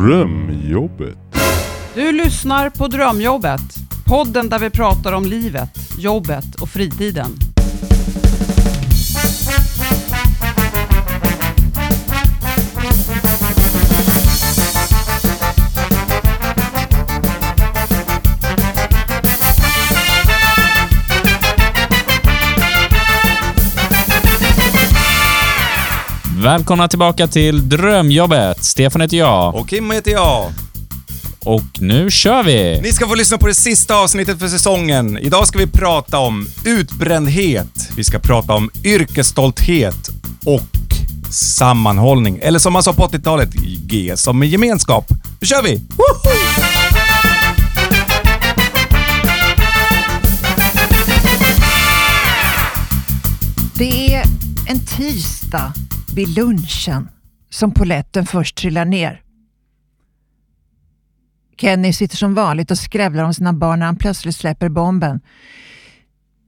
Drömjobbet. Du lyssnar på Drömjobbet. Podden där vi pratar om livet, jobbet och fritiden. Välkomna tillbaka till Drömjobbet. Stefan heter jag. Och Kim heter jag. Och nu kör vi! Ni ska få lyssna på det sista avsnittet för säsongen. Idag ska vi prata om utbrändhet. Vi ska prata om yrkesstolthet och sammanhållning. Eller som man sa på 80-talet, G som i gemenskap. Nu kör vi! Woho! Det är en tisdag vid lunchen som poletten först trillar ner. Kenny sitter som vanligt och skrävlar om sina barn när han plötsligt släpper bomben.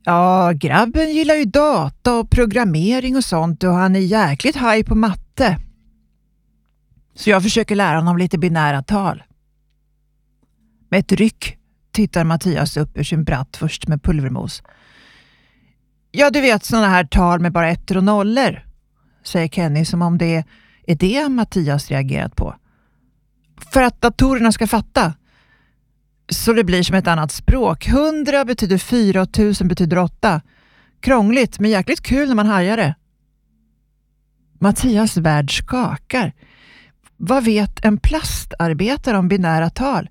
Ja, grabben gillar ju data och programmering och sånt och han är jäkligt haj på matte. Så jag försöker lära honom lite binära tal. Med ett ryck tittar Mattias upp ur sin bratt först med pulvermos. Ja, du vet sådana här tal med bara ettor och nollor, säger Kenny som om det är det Mattias reagerat på. För att datorerna ska fatta. Så det blir som ett annat språk. 100 betyder 4 och 1000 betyder 8. Krångligt, men jäkligt kul när man hajar det. Mattias värld skakar. Vad vet en plastarbetare om binära tal?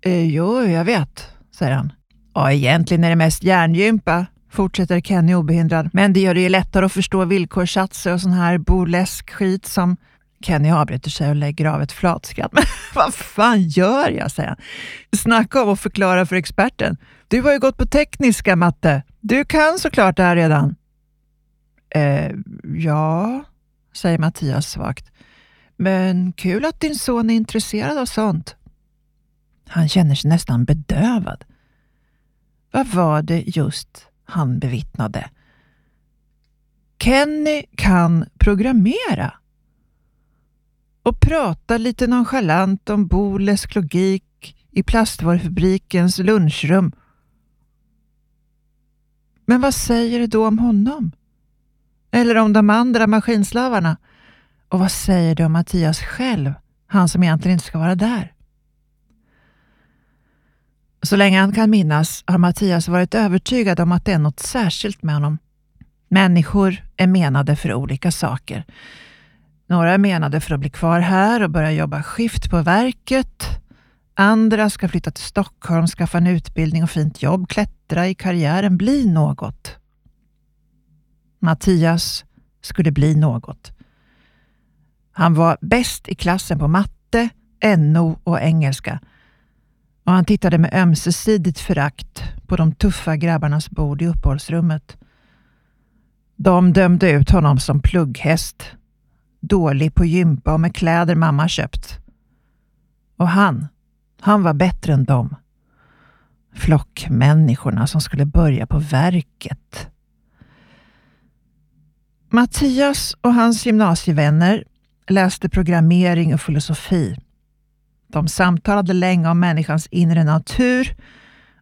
Eh, jo, jag vet, säger han. Ja, egentligen är det mest hjärngympa, fortsätter Kenny obehindrad. Men det gör det ju lättare att förstå villkorssatser och sån här burlesk skit som Kenny avbryter sig och lägger av ett flatskratt. Men vad fan gör jag, säger han. Snacka om att förklara för experten. Du har ju gått på tekniska, matte. Du kan såklart det här redan. Eh, ja, säger Mattias svagt. Men kul att din son är intresserad av sånt. Han känner sig nästan bedövad. Vad var det just han bevittnade? Kenny kan programmera och prata lite nonchalant om bolesk logik i plastvarufabrikens lunchrum. Men vad säger det då om honom? Eller om de andra maskinslavarna? Och vad säger det om Mattias själv, han som egentligen inte ska vara där? Så länge han kan minnas har Mattias varit övertygad om att det är något särskilt med honom. Människor är menade för olika saker. Några är menade för att bli kvar här och börja jobba skift på verket. Andra ska flytta till Stockholm, skaffa en utbildning och fint jobb, klättra i karriären, bli något. Mattias skulle bli något. Han var bäst i klassen på matte, NO och engelska och han tittade med ömsesidigt förakt på de tuffa grabbarnas bord i uppehållsrummet. De dömde ut honom som plugghäst, dålig på gympa och med kläder mamma köpt. Och han, han var bättre än dem. Flockmänniskorna som skulle börja på verket. Mattias och hans gymnasievänner läste programmering och filosofi. De samtalade länge om människans inre natur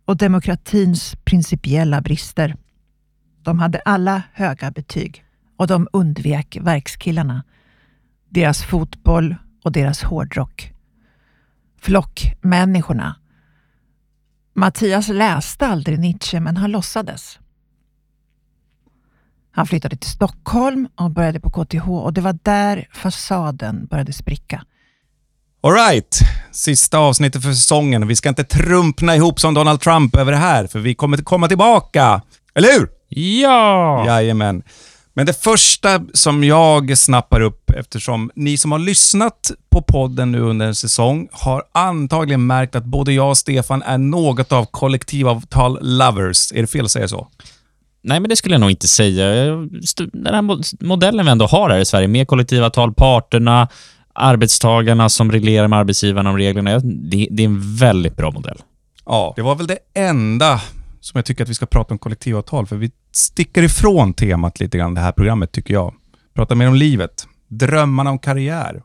och demokratins principiella brister. De hade alla höga betyg och de undvek verkskillarna, deras fotboll och deras hårdrock. Flockmänniskorna. Mattias läste aldrig Nietzsche, men han låtsades. Han flyttade till Stockholm och började på KTH och det var där fasaden började spricka. Alright, sista avsnittet för säsongen. Vi ska inte trumpna ihop som Donald Trump över det här, för vi kommer komma tillbaka. Eller hur? Ja! Jajamän. Men det första som jag snappar upp, eftersom ni som har lyssnat på podden nu under en säsong har antagligen märkt att både jag och Stefan är något av kollektivavtal-lovers. Är det fel att säga så? Nej, men det skulle jag nog inte säga. Den här mo- modellen vi ändå har här i Sverige, med kollektivavtal, parterna, arbetstagarna som reglerar med arbetsgivarna om reglerna. Det, det är en väldigt bra modell. Ja. Det var väl det enda som jag tycker att vi ska prata om kollektivavtal, för vi sticker ifrån temat lite grann det här programmet tycker jag. Prata mer om livet, drömmarna om karriär.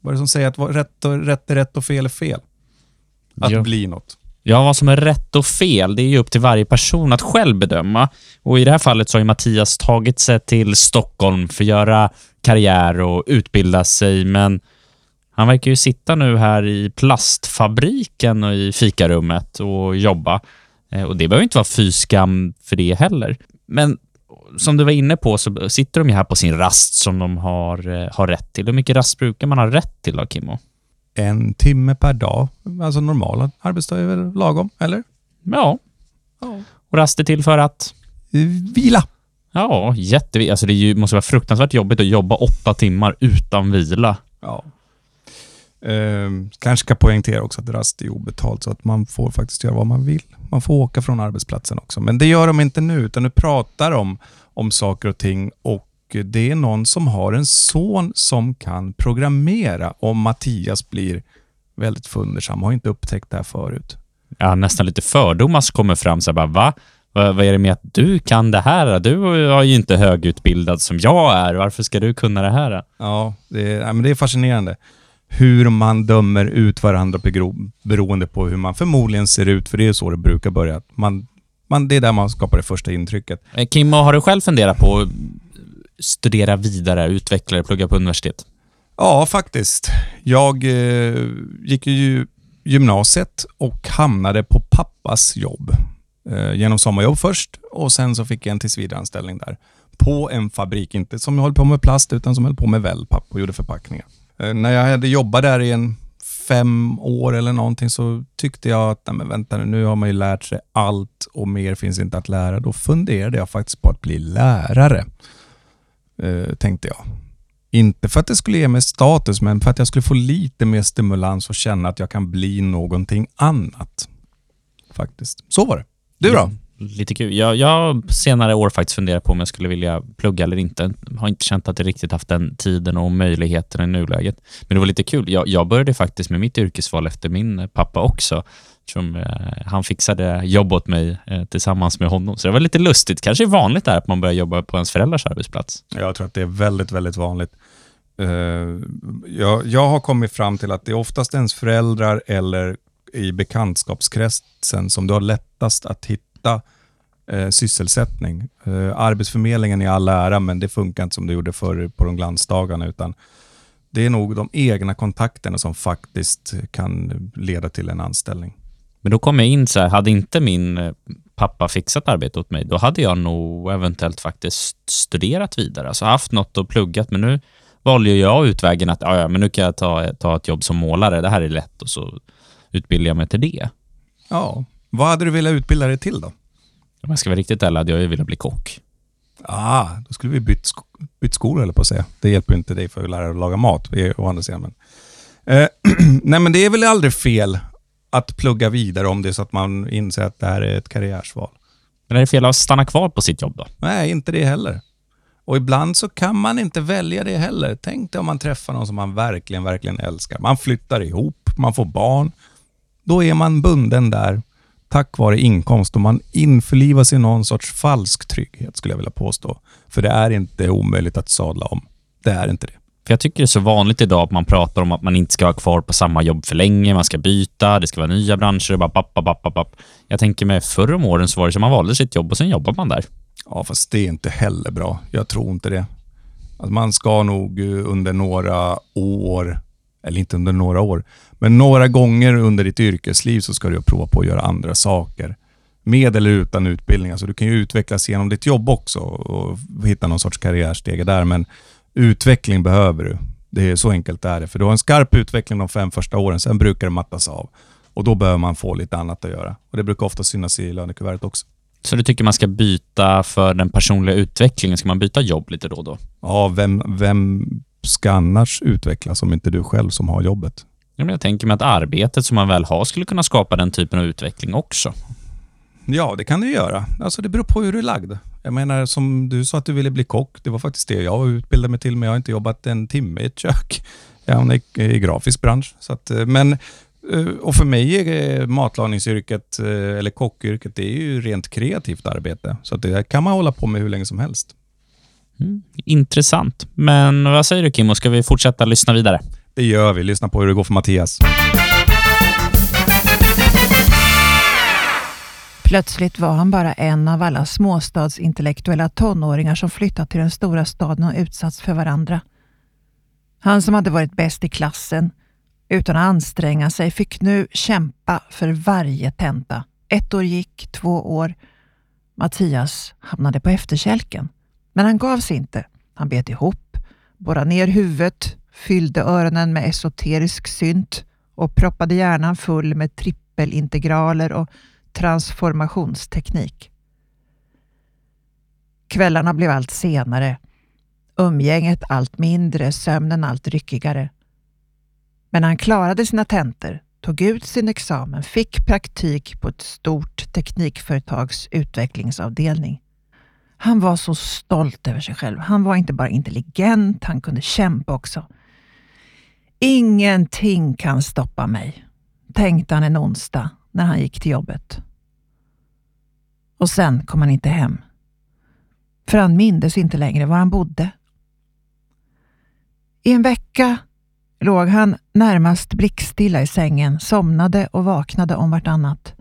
Vad är det som säger att rätt, och, rätt är rätt och fel är fel? Att Ja. bli något. Ja, vad som är rätt och fel, det är ju upp till varje person att själv bedöma. Och i det här fallet så har ju Mattias tagit sig till Stockholm för att göra karriär och utbilda sig, men han verkar ju sitta nu här i plastfabriken och i fikarummet och jobba. Eh, och det behöver inte vara fyskam för det heller. Men som du var inne på så sitter de ju här på sin rast som de har, eh, har rätt till. Hur mycket rast brukar man ha rätt till då, Kimmo? En timme per dag. Alltså normala arbetsdag är väl lagom, eller? Ja. Och rast är till för att Vila. Ja, jätteviktigt. Alltså det ju, måste vara fruktansvärt jobbigt att jobba åtta timmar utan vila. Ja. Ehm, kanske ska poängtera också att rast är obetalt, så att man får faktiskt göra vad man vill. Man får åka från arbetsplatsen också. Men det gör de inte nu, utan nu pratar de om saker och ting och det är någon som har en son som kan programmera om Mattias blir väldigt fundersam. Har inte upptäckt det här förut. Ja, nästan lite fördomar som kommer fram. Så bara, va? Vad, vad är det med att du kan det här? Du är ju inte högutbildad som jag är. Varför ska du kunna det här? Ja, det är, ja, men det är fascinerande hur man dömer ut varandra beroende på hur man förmodligen ser ut, för det är så det brukar börja. Man, man, det är där man skapar det första intrycket. Eh, Kimmo, har du själv funderat på studera vidare, utveckla dig, plugga på universitet? Ja, faktiskt. Jag eh, gick ju gymnasiet och hamnade på pappas jobb. Eh, genom sommarjobb först och sen så fick jag en tillsvidareanställning där. På en fabrik, inte som jag höll på med plast utan som höll på med wellpapp och gjorde förpackningar. Eh, när jag hade jobbat där i en fem år eller någonting så tyckte jag att, nej men vänta nu, nu har man ju lärt sig allt och mer finns inte att lära. Då funderade jag faktiskt på att bli lärare, Eh, tänkte jag. Inte för att det skulle ge mig status, men för att jag skulle få lite mer stimulans och känna att jag kan bli någonting annat. Faktiskt. Så var det. Du då? Lite kul. Jag, jag har senare år faktiskt funderat på om jag skulle vilja plugga eller inte. Har inte känt att jag riktigt haft den tiden och möjligheten i nuläget. Men det var lite kul. Jag, jag började faktiskt med mitt yrkesval efter min pappa också. Som, eh, han fixade jobb åt mig eh, tillsammans med honom. Så det var lite lustigt. Kanske är vanligt där att man börjar jobba på ens föräldrars arbetsplats. Jag tror att det är väldigt, väldigt vanligt. Eh, jag, jag har kommit fram till att det är oftast ens föräldrar eller i bekantskapskretsen som du har lättast att hitta eh, sysselsättning. Eh, arbetsförmedlingen i all ära, men det funkar inte som det gjorde förr på de glansdagarna, utan det är nog de egna kontakterna som faktiskt kan leda till en anställning. Men då kom jag in så här, hade inte min eh, pappa fixat arbete åt mig, då hade jag nog eventuellt faktiskt studerat vidare. Alltså haft något och pluggat, men nu valde jag utvägen att ja, men nu kan jag ta, ta ett jobb som målare. Det här är lätt och så utbildar jag mig till det. Ja, vad hade du velat utbilda dig till då? Om jag ska vara riktigt ärlig hade jag ju velat bli kock. Ah, då skulle vi bytt, sk- bytt skolor eller på att säga. Det hjälper inte dig för att lära dig att laga mat, å andra sidan. Men. Eh, nej, men det är väl aldrig fel att plugga vidare om det är så att man inser att det här är ett karriärsval. Men är det fel att stanna kvar på sitt jobb då? Nej, inte det heller. Och ibland så kan man inte välja det heller. Tänk dig om man träffar någon som man verkligen, verkligen älskar. Man flyttar ihop, man får barn. Då är man bunden där tack vare inkomst och man införlivas i någon sorts falsk trygghet skulle jag vilja påstå. För det är inte omöjligt att sadla om. Det är inte det. För jag tycker det är så vanligt idag att man pratar om att man inte ska vara kvar på samma jobb för länge, man ska byta, det ska vara nya branscher och bara papp, papp, papp, papp. Jag tänker mig förr om åren så var det som man valde sitt jobb och sen jobbar man där. Ja, fast det är inte heller bra. Jag tror inte det. Att man ska nog eh, under några år, eller inte under några år, men några gånger under ditt yrkesliv så ska du prova på att göra andra saker. Med eller utan utbildning. Alltså du kan ju utvecklas genom ditt jobb också och hitta någon sorts karriärstege där, men utveckling behöver du. Det är så enkelt är det. För du har en skarp utveckling de fem första åren, sen brukar det mattas av. Och då behöver man få lite annat att göra. Och Det brukar ofta synas i lönekuvertet också. Så du tycker man ska byta för den personliga utvecklingen? Ska man byta jobb lite då och då? Ja, vem, vem ska annars utvecklas om inte du själv som har jobbet? Ja, men jag tänker mig att arbetet som man väl har skulle kunna skapa den typen av utveckling också. Ja, det kan du göra. Alltså det beror på hur du är lagd. Jag menar, som du sa att du ville bli kock. Det var faktiskt det jag utbildade mig till, men jag har inte jobbat en timme i ett kök. Jag är i grafisk bransch. Så att, eh, men, eh, och för mig är matlagningsyrket, eh, eller kockyrket, det är ju rent kreativt arbete. Så att det kan man hålla på med hur länge som helst. Intressant. Men vad säger du Kim, och ska vi fortsätta lyssna vidare? Det gör vi. Lyssna på hur det går för Mattias. Plötsligt var han bara en av alla småstadsintellektuella tonåringar som flyttat till den stora staden och utsatts för varandra. Han som hade varit bäst i klassen, utan att anstränga sig, fick nu kämpa för varje tenta. Ett år gick, två år. Mattias hamnade på efterkälken. Men han gav sig inte. Han bet ihop, borrade ner huvudet, fyllde öronen med esoterisk synt och proppade hjärnan full med trippelintegraler och transformationsteknik. Kvällarna blev allt senare, umgänget allt mindre, sömnen allt ryckigare. Men han klarade sina tentor, tog ut sin examen, fick praktik på ett stort teknikföretags utvecklingsavdelning. Han var så stolt över sig själv. Han var inte bara intelligent, han kunde kämpa också. Ingenting kan stoppa mig, tänkte han en onsdag när han gick till jobbet. Och sen kom han inte hem. För han mindes inte längre var han bodde. I en vecka låg han närmast blickstilla i sängen, somnade och vaknade om vartannat.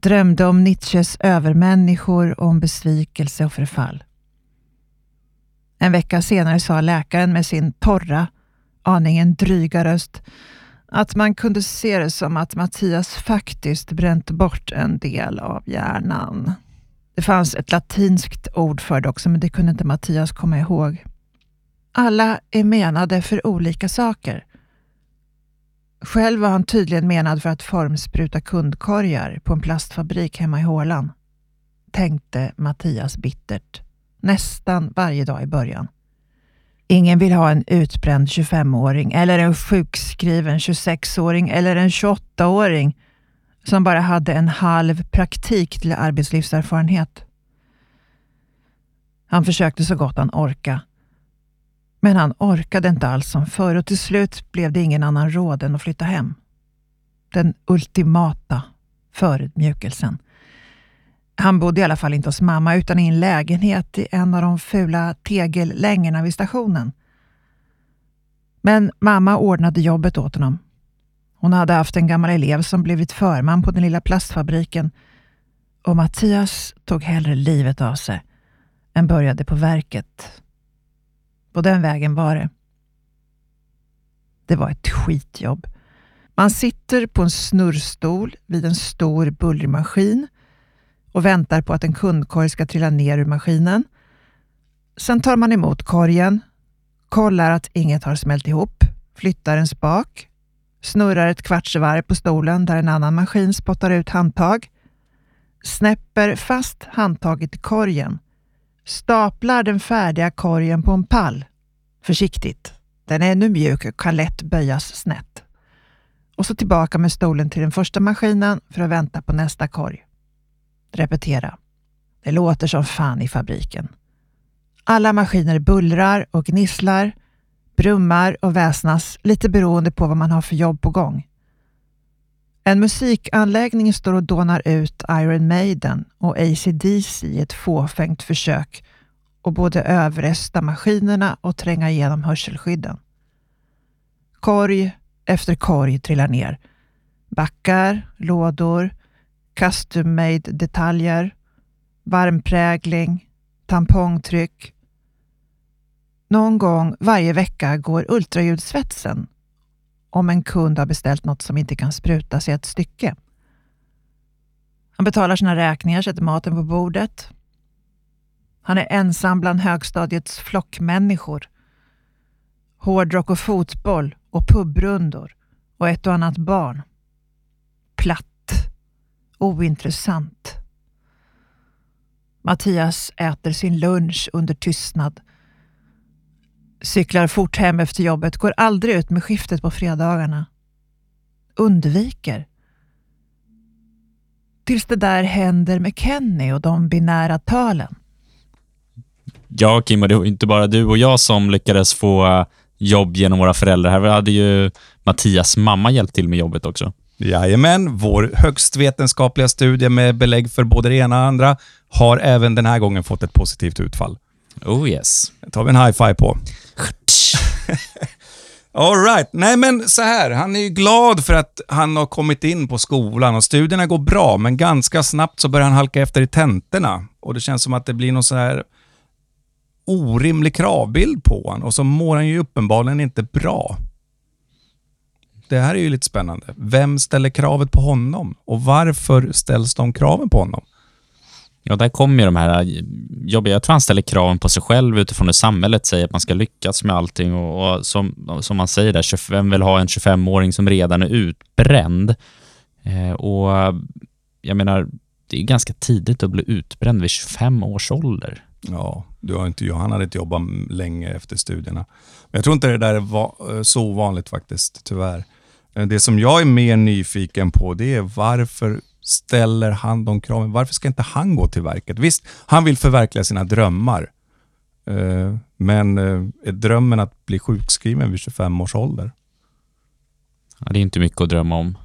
Drömde om Nietzsches övermänniskor och om besvikelse och förfall. En vecka senare sa läkaren med sin torra, aningen dryga röst att man kunde se det som att Mattias faktiskt bränt bort en del av hjärnan. Det fanns ett latinskt ord för det också, men det kunde inte Mattias komma ihåg. Alla är menade för olika saker. Själv var han tydligen menad för att formspruta kundkorgar på en plastfabrik hemma i Hålan. Tänkte Mattias bittert. Nästan varje dag i början. Ingen vill ha en utbränd 25-åring eller en sjukskriven 26-åring eller en 28-åring som bara hade en halv praktik till arbetslivserfarenhet. Han försökte så gott han orkade. Men han orkade inte alls som förr och till slut blev det ingen annan råd än att flytta hem. Den ultimata förödmjukelsen. Han bodde i alla fall inte hos mamma utan i en lägenhet i en av de fula tegellängorna vid stationen. Men mamma ordnade jobbet åt honom. Hon hade haft en gammal elev som blivit förman på den lilla plastfabriken och Mattias tog hellre livet av sig än började på verket. På den vägen var det. Det var ett skitjobb. Man sitter på en snurrstol vid en stor bullermaskin maskin och väntar på att en kundkorg ska trilla ner ur maskinen. Sen tar man emot korgen, kollar att inget har smält ihop, flyttar en spak, snurrar ett kvartsvarv på stolen där en annan maskin spottar ut handtag, snäpper fast handtaget i korgen, staplar den färdiga korgen på en pall. Försiktigt. Den är ännu mjuk och kan lätt böjas snett. Och så tillbaka med stolen till den första maskinen för att vänta på nästa korg. Repetera. Det låter som fan i fabriken. Alla maskiner bullrar och gnisslar, brummar och väsnas lite beroende på vad man har för jobb på gång. En musikanläggning står och dånar ut Iron Maiden och AC/DC i ett fåfängt försök att både överrösta maskinerna och tränga igenom hörselskydden. Korg efter korg trillar ner. Backar, lådor, custom-made detaljer, varmprägling, tampongtryck. Någon gång varje vecka går ultraljudsvetsen om en kund har beställt något som inte kan sprutas i ett stycke. Han betalar sina räkningar, sätter maten på bordet. Han är ensam bland högstadiets flockmänniskor. Hårdrock och fotboll och pubrundor och ett och annat barn. Platt ointressant. Mattias äter sin lunch under tystnad. Cyklar fort hem efter jobbet, går aldrig ut med skiftet på fredagarna. Undviker. Tills det där händer med Kenny och de binära talen. Ja, Kim, och det var inte bara du och jag som lyckades få eh, jobb genom våra föräldrar. Här hade ju Mattias mamma hjälpt till med jobbet också. Jajamän, vår högst vetenskapliga studie med belägg för både det ena och andra har även den här gången fått ett positivt utfall. Oh yes. Det tar vi en high five på. All right. Nej, men så här. Han är ju glad för att han har kommit in på skolan och studierna går bra, men ganska snabbt så börjar han halka efter i tentorna. Och det känns som att det blir någon så här orimlig kravbild på honom och så mår han ju uppenbarligen inte bra. Det här är ju lite spännande. Vem ställer kravet på honom och varför ställs de kraven på honom? Ja, där kommer ju de här jobbiga... Jag tror han ställer kraven på sig själv utifrån hur samhället säger att man ska lyckas med allting. Och, och som, som man säger där, 25 vill ha en 25-åring som redan är utbränd. Eh, och jag menar, det är ganska tidigt att bli utbränd vid 25 års ålder. Ja, du har inte, han hade inte jobbat länge efter studierna. Men jag tror inte det där är va, så vanligt faktiskt, tyvärr. Eh, det som jag är mer nyfiken på, det är varför ställer han de kraven? Varför ska inte han gå till verket? Visst, han vill förverkliga sina drömmar. Eh, men eh, är drömmen att bli sjukskriven vid 25 års ålder? Ja, det är inte mycket att drömma om.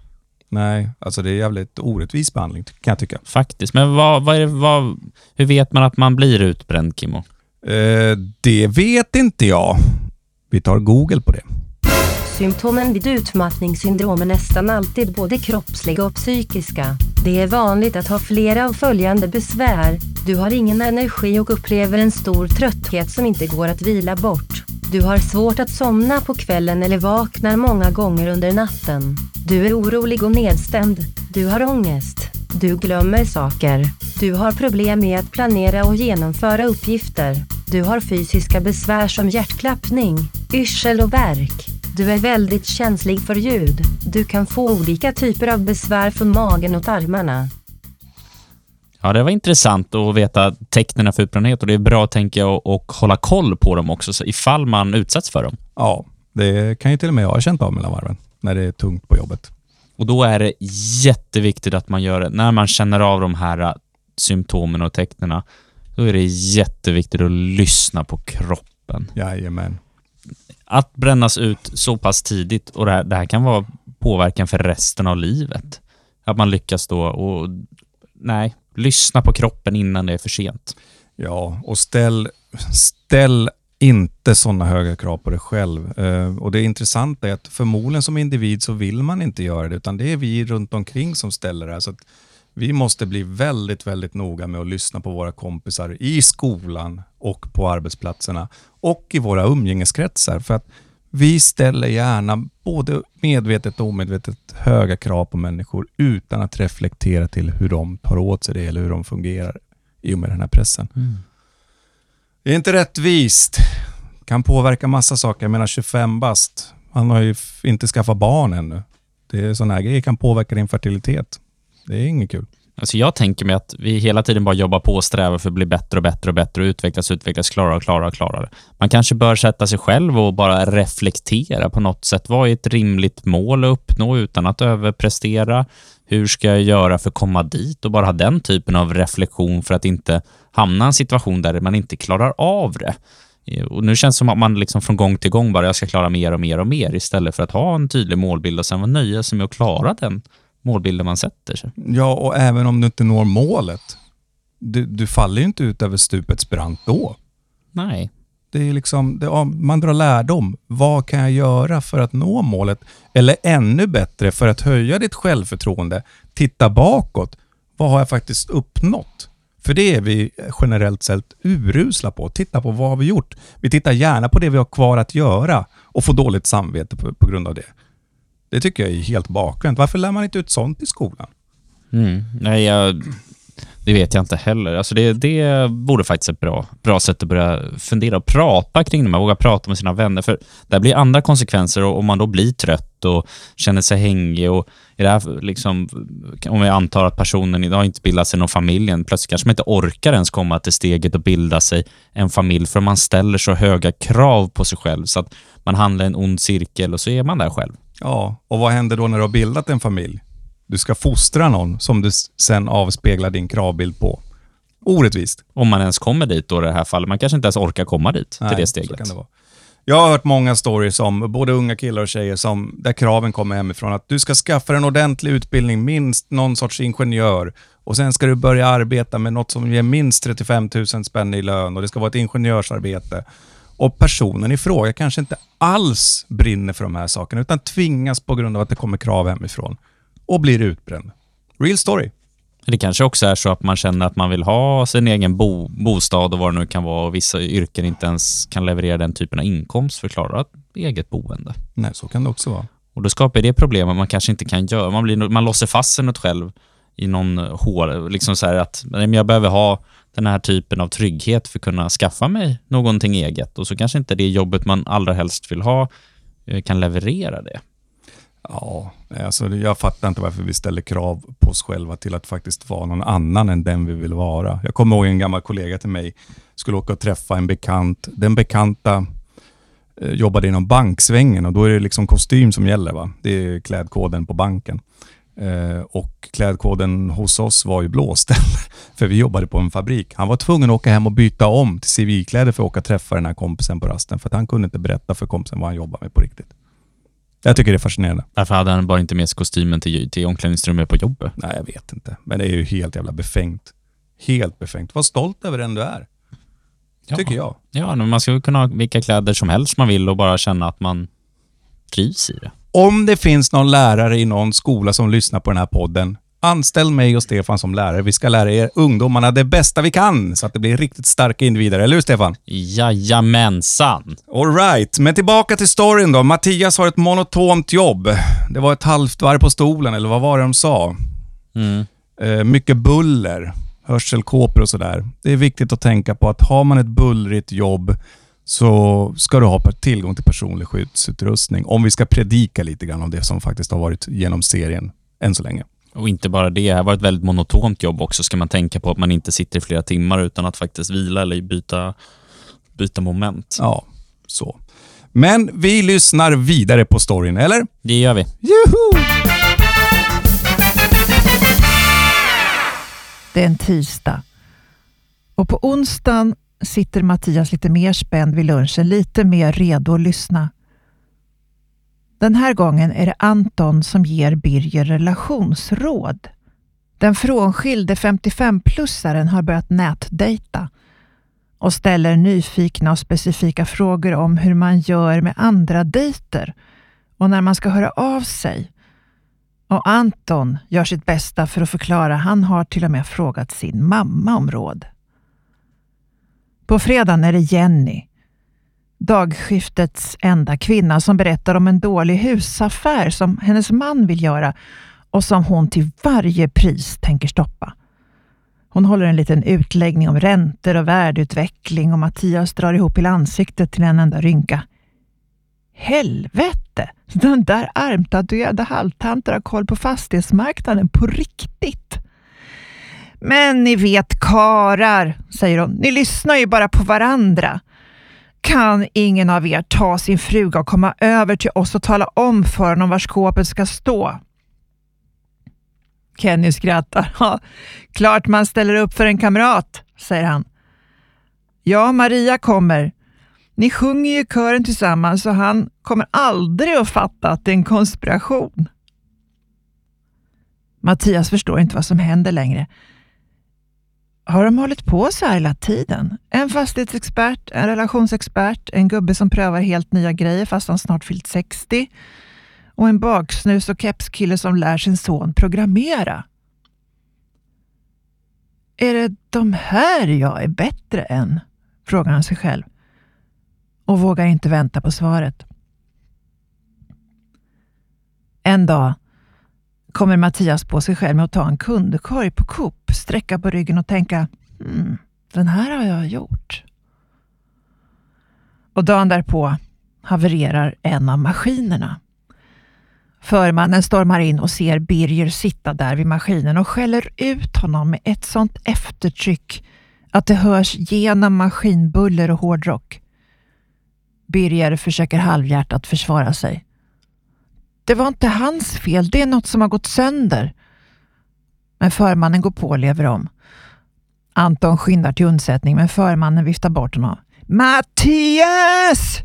Nej, alltså det är jävligt orättvis behandling kan jag tycka. Faktiskt. Men vad, vad det, vad, hur vet man att man blir utbränd, Kimmo? Eh, det vet inte jag. Vi tar Google på det. Symptomen vid utmattningssyndrom är nästan alltid både kroppsliga och psykiska. Det är vanligt att ha flera av följande besvär. Du har ingen energi och upplever en stor trötthet som inte går att vila bort. Du har svårt att somna på kvällen eller vaknar många gånger under natten. Du är orolig och nedstämd. Du har ångest. Du glömmer saker. Du har problem med att planera och genomföra uppgifter. Du har fysiska besvär som hjärtklappning, yrsel och värk. Du är väldigt känslig för ljud. Du kan få olika typer av besvär från magen och tarmarna. Ja, det var intressant att veta tecknen för utbrändhet och det är bra, tänker jag, att hålla koll på dem också, så ifall man utsätts för dem. Ja, det kan ju till och med jag ha känt av mellan varven, när det är tungt på jobbet. Och då är det jätteviktigt att man gör det, när man känner av de här äh, symptomen och tecknen, då är det jätteviktigt att lyssna på kroppen. Jajamän. Att brännas ut så pass tidigt, och det här, det här kan vara påverkan för resten av livet. Att man lyckas då och nej, lyssna på kroppen innan det är för sent. Ja, och ställ, ställ inte sådana höga krav på dig själv. Eh, och Det intressanta är att förmodligen som individ så vill man inte göra det, utan det är vi runt omkring som ställer det här. Så att vi måste bli väldigt, väldigt noga med att lyssna på våra kompisar i skolan och på arbetsplatserna och i våra umgängeskretsar. För att vi ställer gärna både medvetet och omedvetet höga krav på människor utan att reflektera till hur de tar åt sig det eller hur de fungerar i och med den här pressen. Mm. Det är inte rättvist. Kan påverka massa saker. Jag menar 25 bast. Han har ju inte skaffat barn ännu. Det är sådana här grejer kan påverka din fertilitet. Det är inget kul. Alltså jag tänker mig att vi hela tiden bara jobbar på och strävar för att bli bättre och bättre och bättre och utvecklas, utvecklas, klara och klara och klara. Man kanske bör sätta sig själv och bara reflektera på något sätt. Vad är ett rimligt mål att uppnå utan att överprestera? Hur ska jag göra för att komma dit? Och bara ha den typen av reflektion för att inte hamna i en situation där man inte klarar av det. Och nu känns det som att man liksom från gång till gång bara, jag ska klara mer och mer och mer istället för att ha en tydlig målbild och sen nöja sig med att klara den målbilden man sätter sig. Ja, och även om du inte når målet, du, du faller ju inte ut över stupets brant då. Nej. Det är liksom, det, man drar lärdom. Vad kan jag göra för att nå målet? Eller ännu bättre, för att höja ditt självförtroende, titta bakåt. Vad har jag faktiskt uppnått? För det är vi generellt sett urusla på. Titta på vad har vi gjort? Vi tittar gärna på det vi har kvar att göra och får dåligt samvete på, på grund av det. Det tycker jag är helt bakvänt. Varför lär man inte ut sånt i skolan? Mm. Nej, jag, det vet jag inte heller. Alltså det, det vore faktiskt ett bra, bra sätt att börja fundera och prata kring det. Man vågar prata med sina vänner. För det blir andra konsekvenser om man då blir trött och känner sig hängig. Och i det här, liksom, om vi antar att personen idag inte bildat sig någon familj än, plötsligt kanske man inte orkar ens komma till steget och bilda sig en familj för man ställer så höga krav på sig själv så att man handlar en ond cirkel och så är man där själv. Ja, och vad händer då när du har bildat en familj? Du ska fostra någon som du sen avspeglar din kravbild på. Orättvist. Om man ens kommer dit då i det här fallet. Man kanske inte ens orkar komma dit, Nej, till det steget. Så kan det vara. Jag har hört många stories om både unga killar och tjejer som, där kraven kommer hemifrån att du ska skaffa en ordentlig utbildning, minst någon sorts ingenjör. Och sen ska du börja arbeta med något som ger minst 35 000 spänn i lön och det ska vara ett ingenjörsarbete. Och personen i fråga kanske inte alls brinner för de här sakerna, utan tvingas på grund av att det kommer krav hemifrån och blir utbränd. Real story. Det kanske också är så att man känner att man vill ha sin egen bo, bostad och vad det nu kan vara och vissa yrken inte ens kan leverera den typen av inkomst för att klara eget boende. Nej, så kan det också vara. Och då skapar det problem att man kanske inte kan göra, man, blir, man låser fast sig något själv i någon hår, liksom så här att jag behöver ha den här typen av trygghet för att kunna skaffa mig någonting eget och så kanske inte det jobbet man allra helst vill ha eh, kan leverera det. Ja, alltså jag fattar inte varför vi ställer krav på oss själva till att faktiskt vara någon annan än den vi vill vara. Jag kommer ihåg en gammal kollega till mig skulle åka och träffa en bekant. Den bekanta eh, jobbade inom banksvängen och då är det liksom kostym som gäller. Va? Det är klädkoden på banken. Eh, och klädkoden hos oss var ju blåställ, för vi jobbade på en fabrik. Han var tvungen att åka hem och byta om till civilkläder för att åka och träffa den här kompisen på rasten, för att han kunde inte berätta för kompisen vad han jobbade med på riktigt. Jag tycker det är fascinerande. Därför hade han bara inte med sig kostymen till, till omklädningsrummet på jobbet. Nej, jag vet inte. Men det är ju helt jävla befängt. Helt befängt. Var stolt över den du är. Tycker jag. Ja, men man ska kunna ha vilka kläder som helst man vill och bara känna att man trivs i det. Om det finns någon lärare i någon skola som lyssnar på den här podden, anställ mig och Stefan som lärare. Vi ska lära er ungdomarna det bästa vi kan, så att det blir riktigt starka individer. Eller hur Stefan? Jajamensan. All right, men tillbaka till storyn då. Mattias har ett monotont jobb. Det var ett halvt varv på stolen, eller vad var det de sa? Mm. Eh, mycket buller, hörselkåpor och sådär. Det är viktigt att tänka på att har man ett bullrigt jobb så ska du ha tillgång till personlig skyddsutrustning. Om vi ska predika lite grann om det som faktiskt har varit genom serien än så länge. Och inte bara det, det här var ett väldigt monotont jobb också, ska man tänka på att man inte sitter i flera timmar utan att faktiskt vila eller byta, byta moment. Ja, så. Men vi lyssnar vidare på storyn, eller? Det gör vi. Juhu! Det är en tisdag. Och på onsdagen sitter Mattias lite mer spänd vid lunchen, lite mer redo att lyssna. Den här gången är det Anton som ger Birger relationsråd. Den frånskilde 55-plussaren har börjat nätdejta och ställer nyfikna och specifika frågor om hur man gör med andra dejter och när man ska höra av sig. Och Anton gör sitt bästa för att förklara. Han har till och med frågat sin mamma om råd. På fredagen är det Jenny, dagskiftets enda kvinna som berättar om en dålig husaffär som hennes man vill göra och som hon till varje pris tänker stoppa. Hon håller en liten utläggning om räntor och värdeutveckling och Mattias drar ihop hela ansiktet till en enda rynka. Helvete! Den där armtatuerade halvtanten har koll på fastighetsmarknaden på riktigt. Men ni vet karar, säger hon. Ni lyssnar ju bara på varandra. Kan ingen av er ta sin fruga och komma över till oss och tala om för honom var skåpet ska stå? Kenny skrattar. Ja, klart man ställer upp för en kamrat, säger han. Ja, Maria kommer. Ni sjunger ju i kören tillsammans så han kommer aldrig att fatta att det är en konspiration. Mattias förstår inte vad som händer längre. Har de hållit på så här hela tiden? En fastighetsexpert, en relationsexpert, en gubbe som prövar helt nya grejer fast han snart fyllt 60 och en baksnus och kepskille som lär sin son programmera. Är det de här jag är bättre än? frågar han sig själv och vågar inte vänta på svaret. En dag kommer Mattias på sig själv med att ta en kundkorg på Coop, sträcka på ryggen och tänka mm, den här har jag gjort. Och dagen därpå havererar en av maskinerna. Förmannen stormar in och ser Birger sitta där vid maskinen och skäller ut honom med ett sånt eftertryck att det hörs genom maskinbuller och hårdrock. Birger försöker halvhjärtat försvara sig. Det var inte hans fel, det är något som har gått sönder. Men förmannen går på och lever om. Anton skyndar till undsättning men förmannen viftar bort honom. Mattias!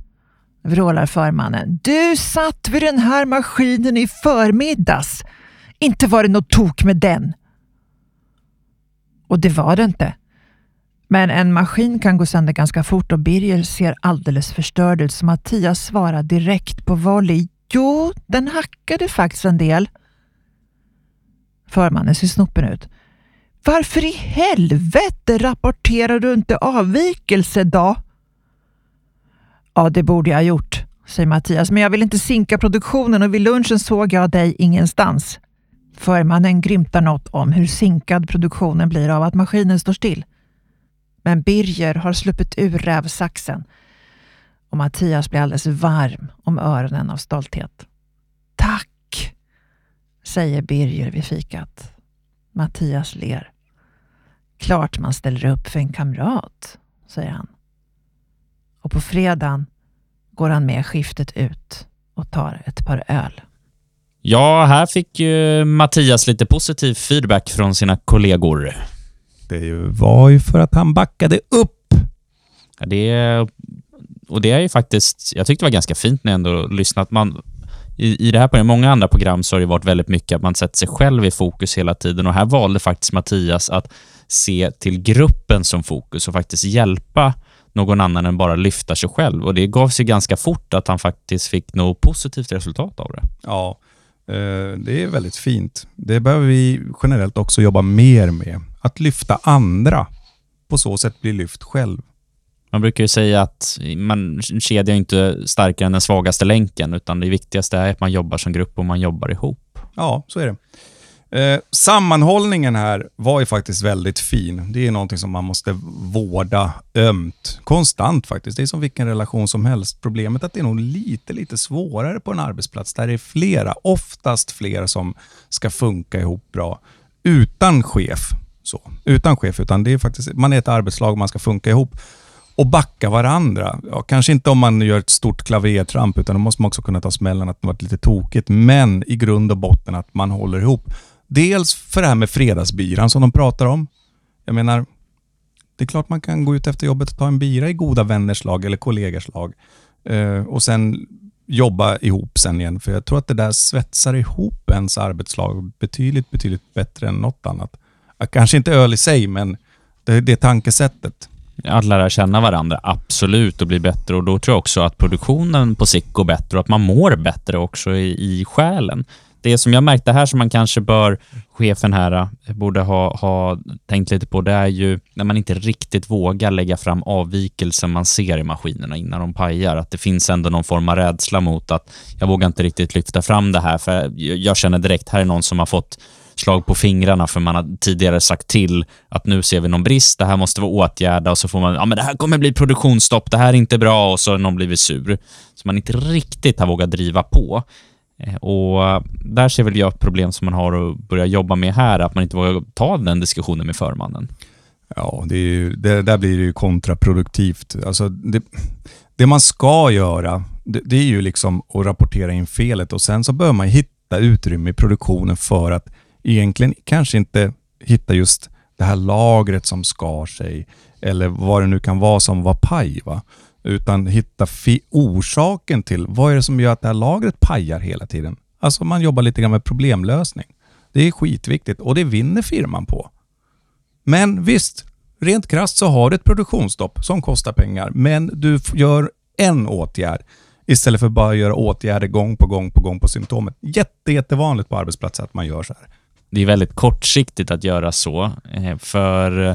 vrålar förmannen. Du satt vid den här maskinen i förmiddags. Inte var det något tok med den. Och det var det inte. Men en maskin kan gå sönder ganska fort och Birger ser alldeles förstörd ut så Mattias svarar direkt på volley. Jo, den hackade faktiskt en del. Förmannen ser snopen ut. Varför i helvete rapporterar du inte avvikelse då? Ja, det borde jag ha gjort, säger Mattias, men jag vill inte sinka produktionen och vid lunchen såg jag dig ingenstans. Förmannen grymtar något om hur sinkad produktionen blir av att maskinen står still. Men Birger har sluppit ur rävsaxen och Mattias blir alldeles varm om öronen av stolthet. Tack, säger Birger vid fikat. Mattias ler. Klart man ställer upp för en kamrat, säger han. Och på fredagen går han med skiftet ut och tar ett par öl. Ja, här fick ju Mattias lite positiv feedback från sina kollegor. Det var ju för att han backade upp. Det, och det är ju faktiskt, jag tyckte det var ganska fint när jag ändå lyssnat. Man, i, I det här programmet, många andra program så har det varit väldigt mycket att man sätter sig själv i fokus hela tiden och här valde faktiskt Mattias att se till gruppen som fokus och faktiskt hjälpa någon annan än bara lyfta sig själv. Och det gav sig ganska fort att han faktiskt fick något positivt resultat av det. Ja, eh, det är väldigt fint. Det behöver vi generellt också jobba mer med. Att lyfta andra. På så sätt bli lyft själv. Man brukar ju säga att man kedjar inte starkare än den svagaste länken, utan det viktigaste är att man jobbar som grupp och man jobbar ihop. Ja, så är det. Eh, sammanhållningen här var ju faktiskt väldigt fin. Det är någonting som man måste vårda ömt, konstant faktiskt. Det är som vilken relation som helst. Problemet är att det är nog lite, lite svårare på en arbetsplats där det är flera, oftast flera som ska funka ihop bra utan chef. Så. Utan chef, utan det är faktiskt, man är ett arbetslag och man ska funka ihop och backa varandra. Ja, kanske inte om man gör ett stort klavertramp, utan då måste man också kunna ta smällen att det varit lite tokigt. Men i grund och botten att man håller ihop. Dels för det här med fredagsbiran som de pratar om. Jag menar, det är klart man kan gå ut efter jobbet och ta en bira i goda vänners lag eller kollegors lag. Eh, och sen jobba ihop sen igen. För jag tror att det där svetsar ihop ens arbetslag betydligt, betydligt bättre än något annat. Kanske inte öl i sig, men det, det tankesättet. Att lära känna varandra, absolut, och bli bättre. Och då tror jag också att produktionen på sikt går bättre och att man mår bättre också i, i själen. Det som jag märkte här som man kanske bör, chefen här, eh, borde ha, ha tänkt lite på, det är ju när man inte riktigt vågar lägga fram avvikelser man ser i maskinerna innan de pajar. Att det finns ändå någon form av rädsla mot att jag vågar inte riktigt lyfta fram det här, för jag- jag känner direkt, här är någon som har fått slag på fingrarna för man har tidigare sagt till att nu ser vi någon brist, det här måste vara åtgärda och så får man, ja men det här kommer bli produktionsstopp, det här är inte bra och så har någon blivit sur. Så man inte riktigt har vågat driva på. Eh, och där ser väl jag ett problem som man har att börja jobba med här, att man inte vågar ta den diskussionen med förmannen. Ja, det, är ju, det där blir ju kontraproduktivt. Alltså det, det man ska göra, det, det är ju liksom att rapportera in felet och sen så bör man hitta utrymme i produktionen för att egentligen kanske inte hitta just det här lagret som skar sig eller vad det nu kan vara som var paj. Va? Utan hitta orsaken till vad är det som gör att det här lagret pajar hela tiden. Alltså man jobbar lite grann med problemlösning. Det är skitviktigt och det vinner firman på. Men visst, rent krasst så har du ett produktionsstopp som kostar pengar, men du gör en åtgärd istället för bara att göra åtgärder gång på gång på gång på symptomet. Jätte, jättevanligt på arbetsplatser att man gör så här det är väldigt kortsiktigt att göra så, eh, för eh,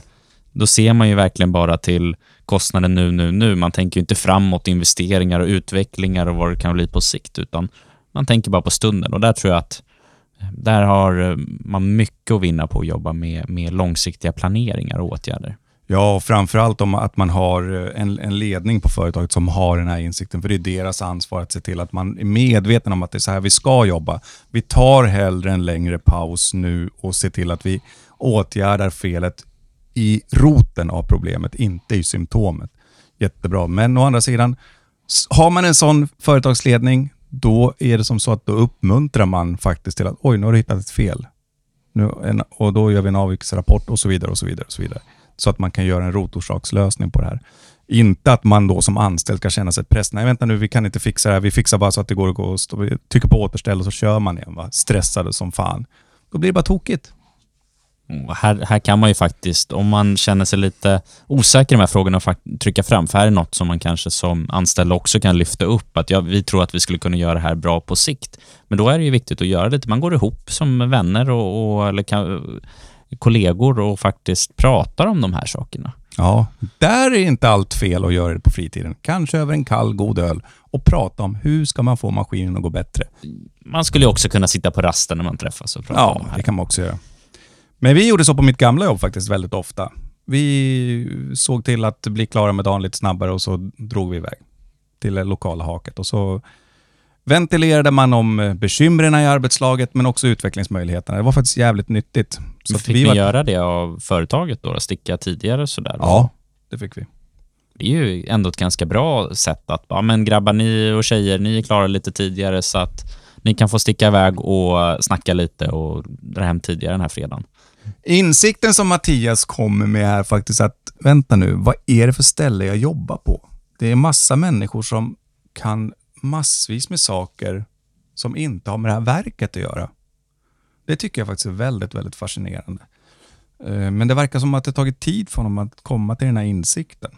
då ser man ju verkligen bara till kostnaden nu, nu, nu. Man tänker ju inte framåt investeringar och utvecklingar och vad det kan bli på sikt, utan man tänker bara på stunden och där tror jag att eh, där har man mycket att vinna på att jobba med, med långsiktiga planeringar och åtgärder. Ja, och framförallt om att man har eh, en, en ledning på företaget som har den här insikten, för det är deras ansvar att se till att man är medveten om att det är så här vi ska jobba. Vi tar hellre en längre paus nu och ser till att vi åtgärdar felet i roten av problemet, inte i symptomet. Jättebra, men å andra sidan, har man en sån företagsledning, då är det som så att då uppmuntrar man faktiskt till att oj, nu har du hittat ett fel. Nu, en, och då gör vi en avvikelserapport och så vidare och så vidare. och så vidare. Så att man kan göra en rotorsakslösning på det här. Inte att man då som anställd ska känna sig pressad. Nej, vänta nu, vi kan inte fixa det här. Vi fixar bara så att det går att gå och stå, vi trycker på återställ och så kör man igen. Va? Stressade som fan. Då blir det bara tokigt. Mm, här, här kan man ju faktiskt, om man känner sig lite osäker i de här frågorna, trycka fram, för här är något som man kanske som anställd också kan lyfta upp, att ja, vi tror att vi skulle kunna göra det här bra på sikt. Men då är det ju viktigt att göra det, man går ihop som vänner och, och eller kan, kollegor och faktiskt pratar om de här sakerna. Ja, där är inte allt fel att göra det på fritiden. Kanske över en kall god öl och prata om hur ska man få maskinen att gå bättre. Man skulle också kunna sitta på rasten när man träffas och prata om Ja, det här. det kan man också göra. Men vi gjorde så på mitt gamla jobb faktiskt väldigt ofta. Vi såg till att bli klara med dagen lite snabbare och så drog vi iväg till det lokala haket. Och så ventilerade man om bekymren i arbetslaget men också utvecklingsmöjligheterna. Det var faktiskt jävligt nyttigt. Så fick vi ni var- göra det av företaget då? Sticka tidigare sådär? Ja, det fick vi. Det är ju ändå ett ganska bra sätt att, ja men grabbar ni och tjejer, ni är klara lite tidigare så att ni kan få sticka iväg och snacka lite och dra hem tidigare den här fredagen. Insikten som Mattias kommer med här faktiskt att, vänta nu, vad är det för ställe jag jobbar på? Det är massa människor som kan massvis med saker som inte har med det här verket att göra. Det tycker jag faktiskt är väldigt, väldigt fascinerande. Eh, men det verkar som att det tagit tid för honom att komma till den här insikten.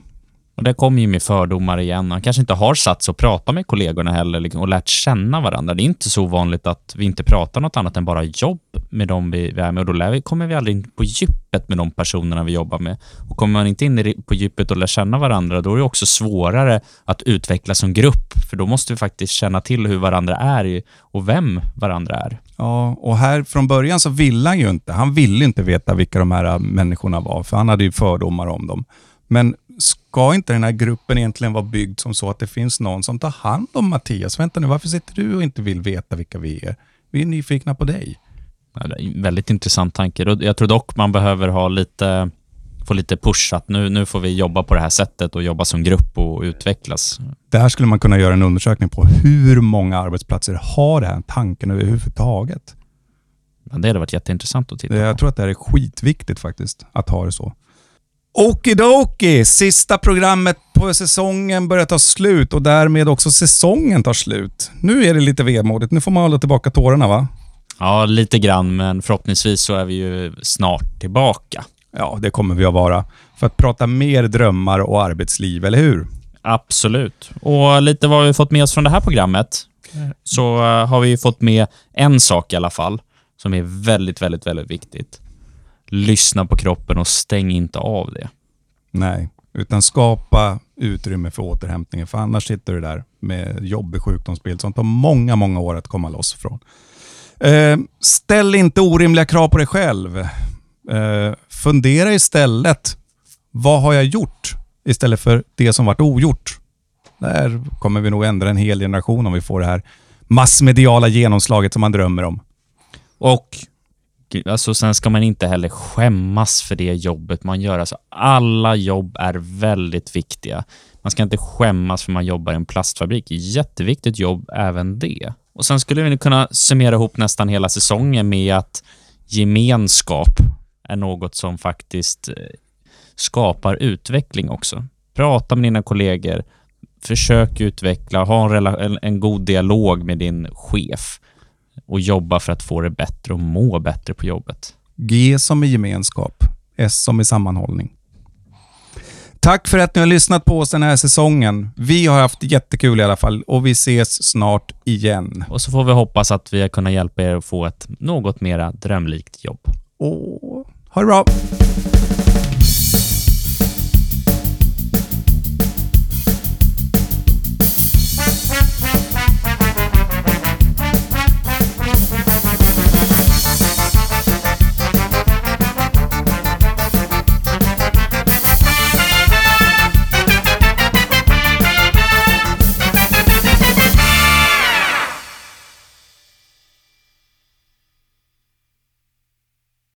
Och det kommer ju med fördomar igen. Han kanske inte har satt sig och pratat med kollegorna heller liksom, och lärt känna varandra. Det är inte så vanligt att vi inte pratar något annat än bara jobb med dem vi, vi är med och då lär vi, kommer vi aldrig in på djupet med de personerna vi jobbar med. Och kommer man inte in på djupet och lär känna varandra, då är det också svårare att utvecklas som grupp, för då måste vi faktiskt känna till hur varandra är och vem varandra är. Ja, och här från början så ville han ju inte. Han ville inte veta vilka de här människorna var, för han hade ju fördomar om dem. Men ska inte den här gruppen egentligen vara byggd som så att det finns någon som tar hand om Mattias? Vänta nu, varför sitter du och inte vill veta vilka vi är? Vi är nyfikna på dig. Ja, det är en väldigt intressant tanke. Jag tror dock man behöver ha lite, få lite push att nu, nu får vi jobba på det här sättet och jobba som grupp och utvecklas. Där skulle man kunna göra en undersökning på hur många arbetsplatser har den här tanken överhuvudtaget. Ja, det hade varit jätteintressant att titta Det- Jag på. tror att det här är skitviktigt faktiskt, att ha det så. Okidoki! Sista programmet på säsongen börjar ta slut och därmed också säsongen tar slut. Nu är det lite vemodigt. Nu får man hålla tillbaka tårarna va? Ja, lite grann, men förhoppningsvis så är vi ju snart tillbaka. Ja, det kommer vi att vara. För att prata mer drömmar och arbetsliv, eller hur? Absolut. Och lite vad vi fått med oss från det här programmet, så eh, har vi ju fått med en sak i alla fall, som är väldigt, väldigt, väldigt viktigt. Lyssna på kroppen och stäng inte av det. Nej, utan skapa utrymme för återhämtningen. För annars sitter du där med jobbig sjukdomsbild som tar många, många år att komma loss från. Eh, ställ inte orimliga krav på dig själv. Eh, fundera istället. Vad har jag gjort? Istället för det som varit ogjort. Där kommer vi nog ändra en hel generation om vi får det här massmediala genomslaget som man drömmer om. Och alltså, sen ska man inte heller skämmas för det jobbet man gör. Alltså, alla jobb är väldigt viktiga. Man ska inte skämmas för man jobbar i en plastfabrik. Jätteviktigt jobb även det. Och Sen skulle vi kunna summera ihop nästan hela säsongen med att gemenskap är något som faktiskt eh, skapar utveckling också. Prata med dina kollegor, försök utveckla, ha en, en, en god dialog med din chef och jobba för att få det bättre och må bättre på jobbet. G som i gemenskap, S som i sammanhållning. Tack för att ni har lyssnat på oss den här säsongen. Vi har haft jättekul i alla fall och vi ses snart igen. Och så får vi hoppas att vi har kunnat hjälpa er att få ett något mera drömlikt jobb. Och ha det bra!